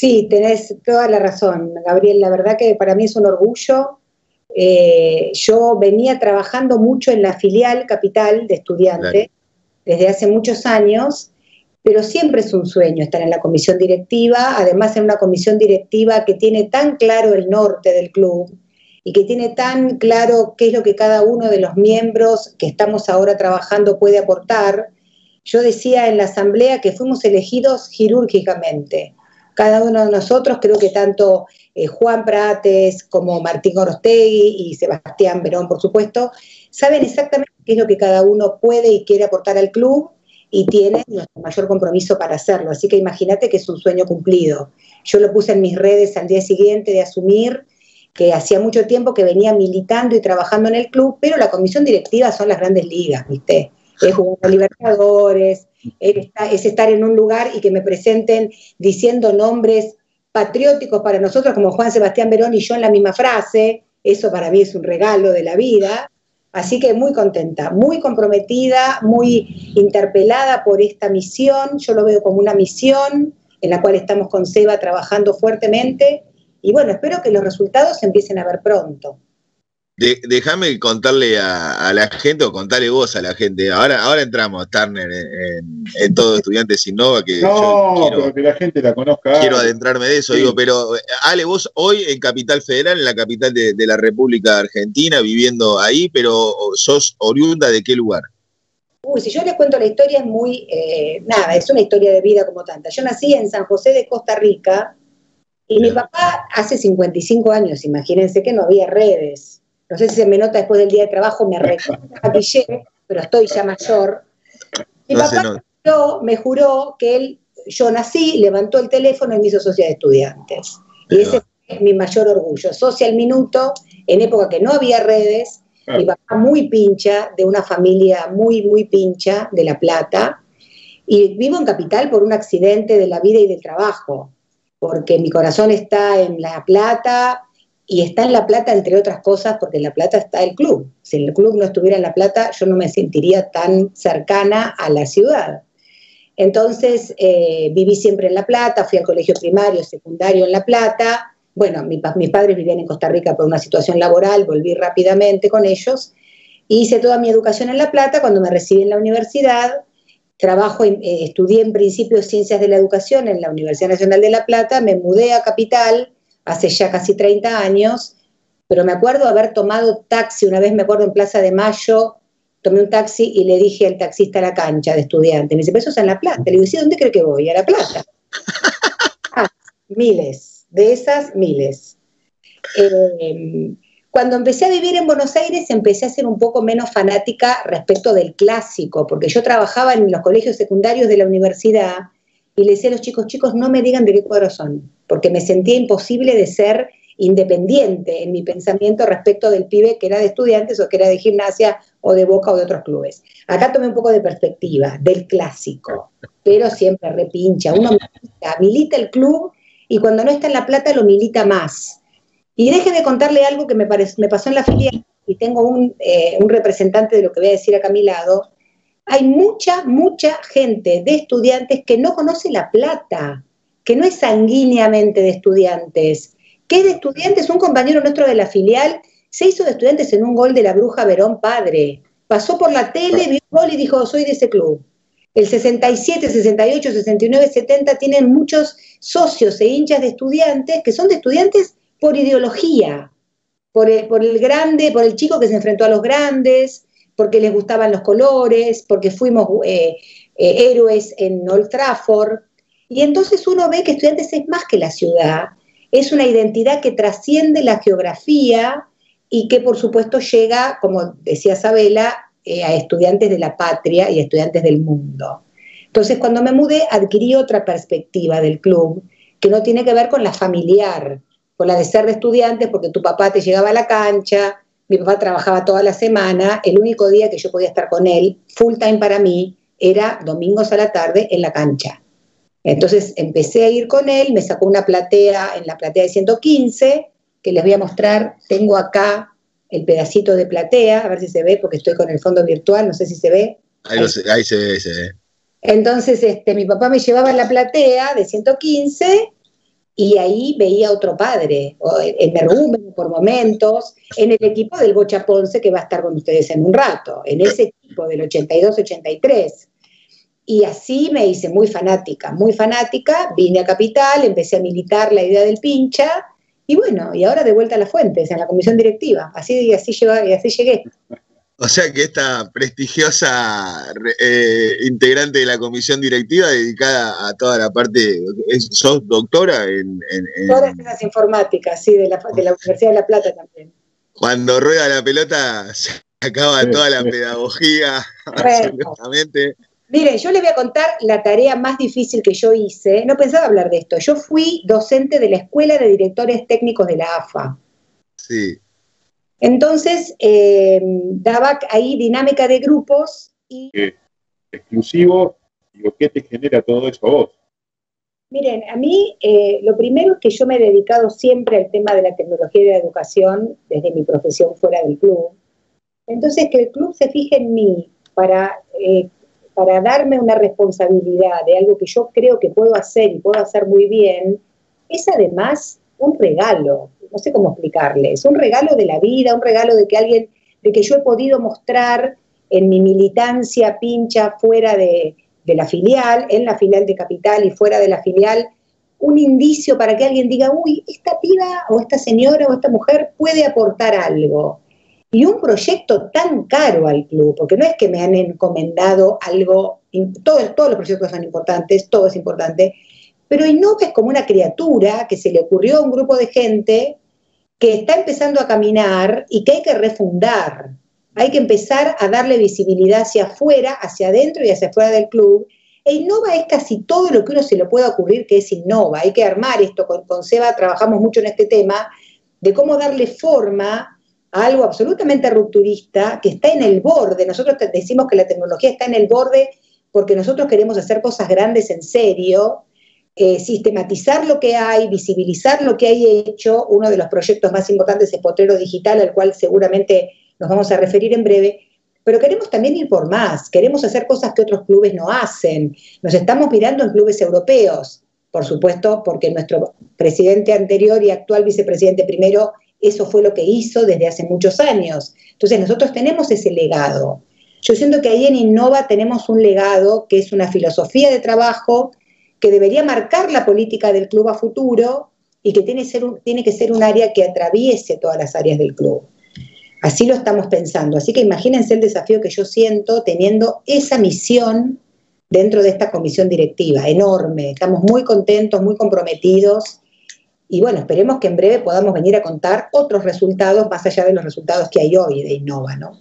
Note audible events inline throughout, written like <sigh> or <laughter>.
Sí, tenés toda la razón, Gabriel. La verdad que para mí es un orgullo. Eh, yo venía trabajando mucho en la filial capital de estudiantes desde hace muchos años, pero siempre es un sueño estar en la comisión directiva, además en una comisión directiva que tiene tan claro el norte del club y que tiene tan claro qué es lo que cada uno de los miembros que estamos ahora trabajando puede aportar. Yo decía en la asamblea que fuimos elegidos quirúrgicamente. Cada uno de nosotros, creo que tanto eh, Juan Prates como Martín Orostegui y Sebastián Verón, por supuesto, saben exactamente qué es lo que cada uno puede y quiere aportar al club y tienen nuestro mayor compromiso para hacerlo. Así que imagínate que es un sueño cumplido. Yo lo puse en mis redes al día siguiente de asumir que hacía mucho tiempo que venía militando y trabajando en el club, pero la comisión directiva son las grandes ligas, ¿viste? Es jugar a Libertadores, es estar en un lugar y que me presenten diciendo nombres patrióticos para nosotros, como Juan Sebastián Verón y yo en la misma frase, eso para mí es un regalo de la vida. Así que muy contenta, muy comprometida, muy interpelada por esta misión. Yo lo veo como una misión en la cual estamos con Seba trabajando fuertemente y bueno, espero que los resultados se empiecen a ver pronto. Déjame contarle a, la gente o contarle vos a la gente. Ahora, ahora entramos, Turner, en, todo Estudiantes Innova, que no, quiero, pero que la gente la conozca. Quiero adentrarme de eso, digo, pero Ale, vos hoy en Capital Federal, en la capital de, la República Argentina, viviendo ahí, pero sos oriunda de qué lugar? Uy, si yo les cuento la historia es muy, eh, nada, es una historia de vida como tanta. Yo nací en San José de Costa Rica y mi papá hace 55 años, imagínense que no había redes no sé si se me nota después del día de trabajo, me recapillé, <laughs> pero estoy ya mayor. Mi papá me juró que él, yo nací, levantó el teléfono y me hizo socia de estudiantes. Y ese fue mi mayor orgullo. Socia al minuto, en época que no había redes, mi papá muy pincha, de una familia muy, muy pincha de La Plata. Y vivo en Capital por un accidente de la vida y del trabajo, porque mi corazón está en La Plata, y está en La Plata, entre otras cosas, porque en La Plata está el club. Si el club no estuviera en La Plata, yo no me sentiría tan cercana a la ciudad. Entonces, eh, viví siempre en La Plata, fui al colegio primario, secundario en La Plata. Bueno, mis padres vivían en Costa Rica por una situación laboral, volví rápidamente con ellos. Hice toda mi educación en La Plata. Cuando me recibí en la universidad, trabajo, eh, estudié en principio Ciencias de la Educación en la Universidad Nacional de La Plata, me mudé a Capital, hace ya casi 30 años, pero me acuerdo haber tomado taxi, una vez me acuerdo en Plaza de Mayo, tomé un taxi y le dije al taxista a la cancha de estudiante, me dice, pero eso es en La Plata. Le digo, ¿sí, dónde cree que voy? A La Plata. <laughs> Ah, miles, de esas miles. Eh, cuando empecé a vivir en Buenos Aires empecé a ser un poco menos fanática respecto del clásico, porque yo trabajaba en los colegios secundarios de la universidad y le decía a los chicos, chicos, no me digan de qué cuadro son, porque me sentía imposible de ser independiente en mi pensamiento respecto del pibe que era de estudiantes o que era de gimnasia o de Boca o de otros clubes. Acá tomé un poco de perspectiva del clásico, pero siempre repincha. Uno milita, milita el club y cuando no está en La Plata lo milita más. Y deje de contarle algo que me, me pasó en la filial y tengo un, eh, un representante de lo que voy a decir acá a mi lado, hay mucha, mucha gente de estudiantes que no conoce La Plata, que no es sanguíneamente de estudiantes, que es de estudiantes, un compañero nuestro de la filial se hizo de estudiantes en un gol de la Bruja Verón Padre. Pasó por la tele, vio un gol y dijo, soy de ese club. El 67, 68, 69, 70 tienen muchos socios e hinchas de estudiantes que son de estudiantes por ideología, por el, grande, por el chico que se enfrentó a los grandes, porque les gustaban los colores, porque fuimos eh, eh, héroes en Old Trafford. Y entonces uno ve que estudiantes es más que la ciudad, es una identidad que trasciende la geografía y que por supuesto llega, como decía Sabela, eh, a estudiantes de la patria y estudiantes del mundo. Entonces cuando me mudé adquirí otra perspectiva del club que no tiene que ver con la familiar, con la de ser de estudiantes, porque tu papá te llegaba a la cancha, mi papá trabajaba toda la semana, el único día que yo podía estar con él, full time para mí, era domingos a la tarde en la cancha. Entonces empecé a ir con él, me sacó una platea en la platea de 115, que les voy a mostrar, tengo acá el pedacito de platea, a ver si se ve, porque estoy con el fondo virtual, no sé si se ve. Ahí, se ve, se ve. Entonces este, mi papá me llevaba en la platea de 115 y ahí veía otro padre, en Mergúmen por momentos, en el equipo del Bocha Ponce que va a estar con ustedes en un rato, en ese equipo del 82-83. Y así me hice muy fanática, muy fanática, vine a Capital, empecé a militar la idea del pincha, y bueno, y ahora de vuelta a las fuentes, en la comisión directiva, así, así, y así llegué. O sea que esta prestigiosa eh, integrante de la comisión directiva dedicada a toda la parte, ¿sos doctora en...? Todas esas informáticas, sí, de la, de la Universidad de La Plata también. Cuando rueda la pelota se acaba toda la pedagogía, absolutamente. Miren, yo les voy a contar la tarea más difícil que yo hice. No pensaba hablar de esto. Yo fui docente de la Escuela de Directores Técnicos de la AFA. Sí. Entonces, eh, daba ahí dinámica de grupos y... exclusivo, digo, ¿qué te genera todo eso a vos? Miren, a mí eh, lo primero es que yo me he dedicado siempre al tema de la tecnología y de la educación desde mi profesión fuera del club. Entonces, que el club se fije en mí para, eh, para darme una responsabilidad de algo que yo creo que puedo hacer y puedo hacer muy bien, es además un regalo, no sé cómo explicarles, un regalo de la vida, un regalo de que alguien, de que yo he podido mostrar en mi militancia pincha fuera de, la filial, en la filial de Capital y fuera de la filial, un indicio para que alguien diga, uy, esta piba o esta señora o esta mujer puede aportar algo. Y un proyecto tan caro al club, porque no es que me han encomendado algo, todos, los proyectos son importantes, todo es importante, pero Innova es como una criatura que se le ocurrió a un grupo de gente que está empezando a caminar y que hay que refundar. Hay que empezar a darle visibilidad hacia afuera, hacia adentro y hacia afuera del club. E Innova es casi todo lo que uno se le pueda ocurrir que es Innova. Hay que armar esto. Con, Seba trabajamos mucho en este tema de cómo darle forma algo absolutamente rupturista que está en el borde. Nosotros decimos que la tecnología está en el borde porque nosotros queremos hacer cosas grandes en serio eh, sistematizar lo que hay, visibilizar lo que hay hecho. Uno de los proyectos más importantes es Potrero Digital, al cual seguramente nos vamos a referir en breve. Pero queremos también ir por más, queremos hacer cosas que otros clubes no hacen. Nos estamos mirando en clubes europeos, por supuesto, porque nuestro presidente anterior y actual vicepresidente primero, eso fue lo que hizo desde hace muchos años. Entonces nosotros tenemos ese legado. Yo siento que ahí en Innova tenemos un legado que es una filosofía de trabajo que debería marcar la política del club a futuro y que tiene, tiene que ser un área que atraviese todas las áreas del club. Así lo estamos pensando. Así que imagínense el desafío que yo siento teniendo esa misión dentro de esta comisión directiva, enorme. Estamos muy contentos, muy comprometidos y bueno, esperemos que en breve podamos venir a contar otros resultados más allá de los resultados que hay hoy de Innova, ¿no?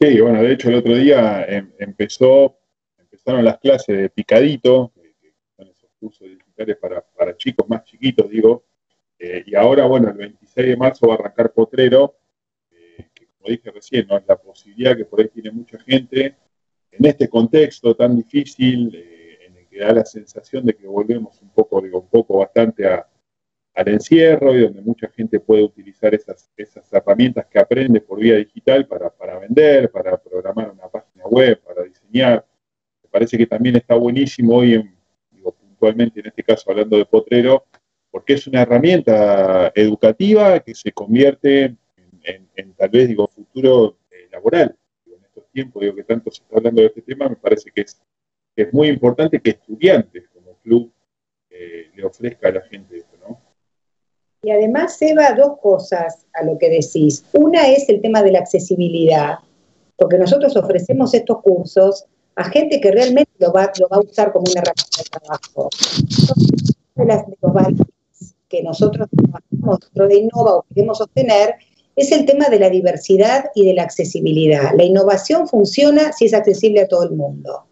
Sí, bueno, de hecho el otro día em, empezó, empezaron las clases de picadito, cursos digitales para, para chicos más chiquitos, digo. Eh, y ahora, bueno, el 26 de marzo va a arrancar Potrero, eh, que como dije recién, ¿no? es la posibilidad que por ahí tiene mucha gente en este contexto tan difícil, eh, en el que da la sensación de que volvemos un poco, digo, un poco bastante al encierro y donde mucha gente puede utilizar esas, herramientas que aprende por vía digital para, vender, para programar una página web, para diseñar. Me parece que también está buenísimo hoy en, actualmente, en este caso hablando de Potrero, porque es una herramienta educativa que se convierte en, tal vez, digo, futuro eh, laboral. en estos tiempos, digo, que tanto se está hablando de este tema, me parece que es, muy importante que estudiantes como club eh, le ofrezca a la gente. Y además, Eva, dos cosas a lo que decís. Una es el tema de la accesibilidad, porque nosotros ofrecemos estos cursos a gente que realmente lo va, a usar como una herramienta de trabajo. Una de, los valores que nosotros dentro de Innova o queremos sostener es el tema de la diversidad y de la accesibilidad. La innovación funciona si es accesible a todo el mundo.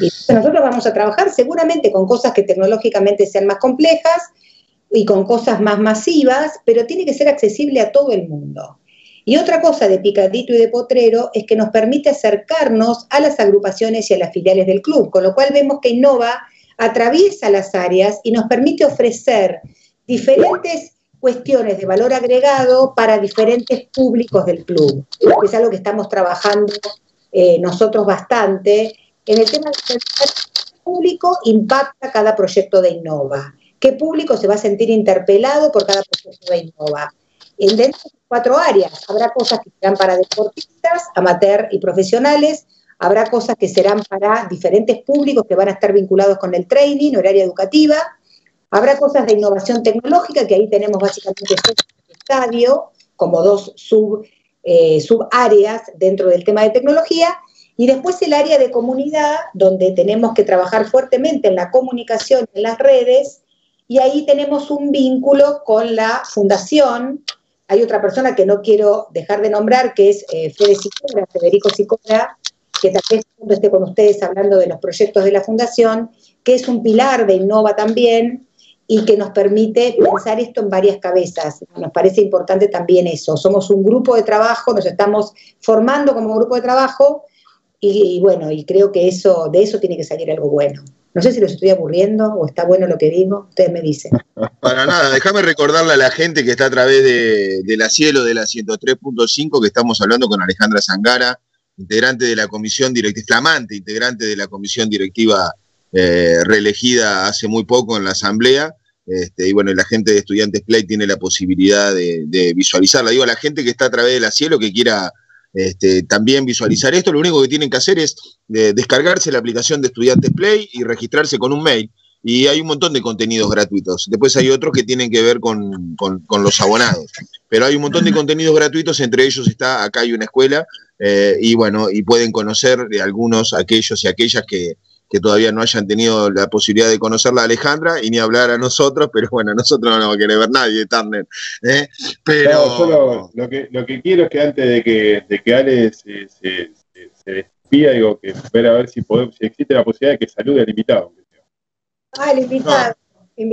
Y nosotros vamos a trabajar seguramente con cosas que tecnológicamente sean más complejas y con cosas más masivas, pero tiene que ser accesible a todo el mundo. Y otra cosa de Picadito y de Potrero es que nos permite acercarnos a las agrupaciones y a las filiales del club, con lo cual vemos que Innova atraviesa las áreas y nos permite ofrecer diferentes cuestiones de valor agregado para diferentes públicos del club. Es algo que estamos trabajando eh, nosotros bastante. En el tema del público impacta cada proyecto de Innova. Qué público se va a sentir interpelado por cada proyecto de Innova. En dentro de cuatro áreas, habrá cosas que serán para deportistas, amateur y profesionales, habrá cosas que serán para diferentes públicos que van a estar vinculados con el training, horaria educativa, habrá cosas de innovación tecnológica, que ahí tenemos básicamente el estadio, como dos sub, eh, subáreas dentro del tema de tecnología, y después el área de comunidad, donde tenemos que trabajar fuertemente en la comunicación en las redes, y ahí tenemos un vínculo con la fundación. Hay otra persona que no quiero dejar de nombrar, que es eh, Fede Sicora, Federico Sicora, que tal vez esté con ustedes hablando de los proyectos de la fundación, que es un pilar de Innova también, y que nos permite pensar esto en varias cabezas. Nos parece importante también eso. Somos un grupo de trabajo, nos estamos formando como grupo de trabajo y, bueno, y creo que eso, de eso tiene que salir algo bueno. No sé si los estoy aburriendo o está bueno lo que digo, ustedes me dicen. <laughs> Para nada, déjame recordarle a la gente que está a través de, la Cielo de la 103.5 que estamos hablando con Alejandra Zangara, integrante de la comisión directiva, flamante integrante de la comisión directiva eh, reelegida hace muy poco en la asamblea. Este, y bueno, la gente de Estudiantes Play tiene la posibilidad de, de visualizarla. Digo a la gente que está a través de la Cielo que quiera este, también visualizar esto, lo único que tienen que hacer es eh, descargarse la aplicación de Estudiantes Play y registrarse con un mail. Y hay un montón de contenidos gratuitos. Después hay otros que tienen que ver con, los abonados. Pero hay un montón de contenidos gratuitos, entre ellos está, acá hay una escuela, eh, y bueno, y pueden conocer de algunos, aquellos y aquellas que, que todavía no hayan tenido la posibilidad de conocerla a Alejandra y ni hablar a nosotros, pero bueno, nosotros no nos va a querer ver nadie, Turner. ¿eh? Pero... lo, que, lo que quiero es que antes de que, de que Ale se, se, despida, digo, que ver a ver si, podemos, si existe la posibilidad de que salude al invitado. Ah, el invitado. invitado.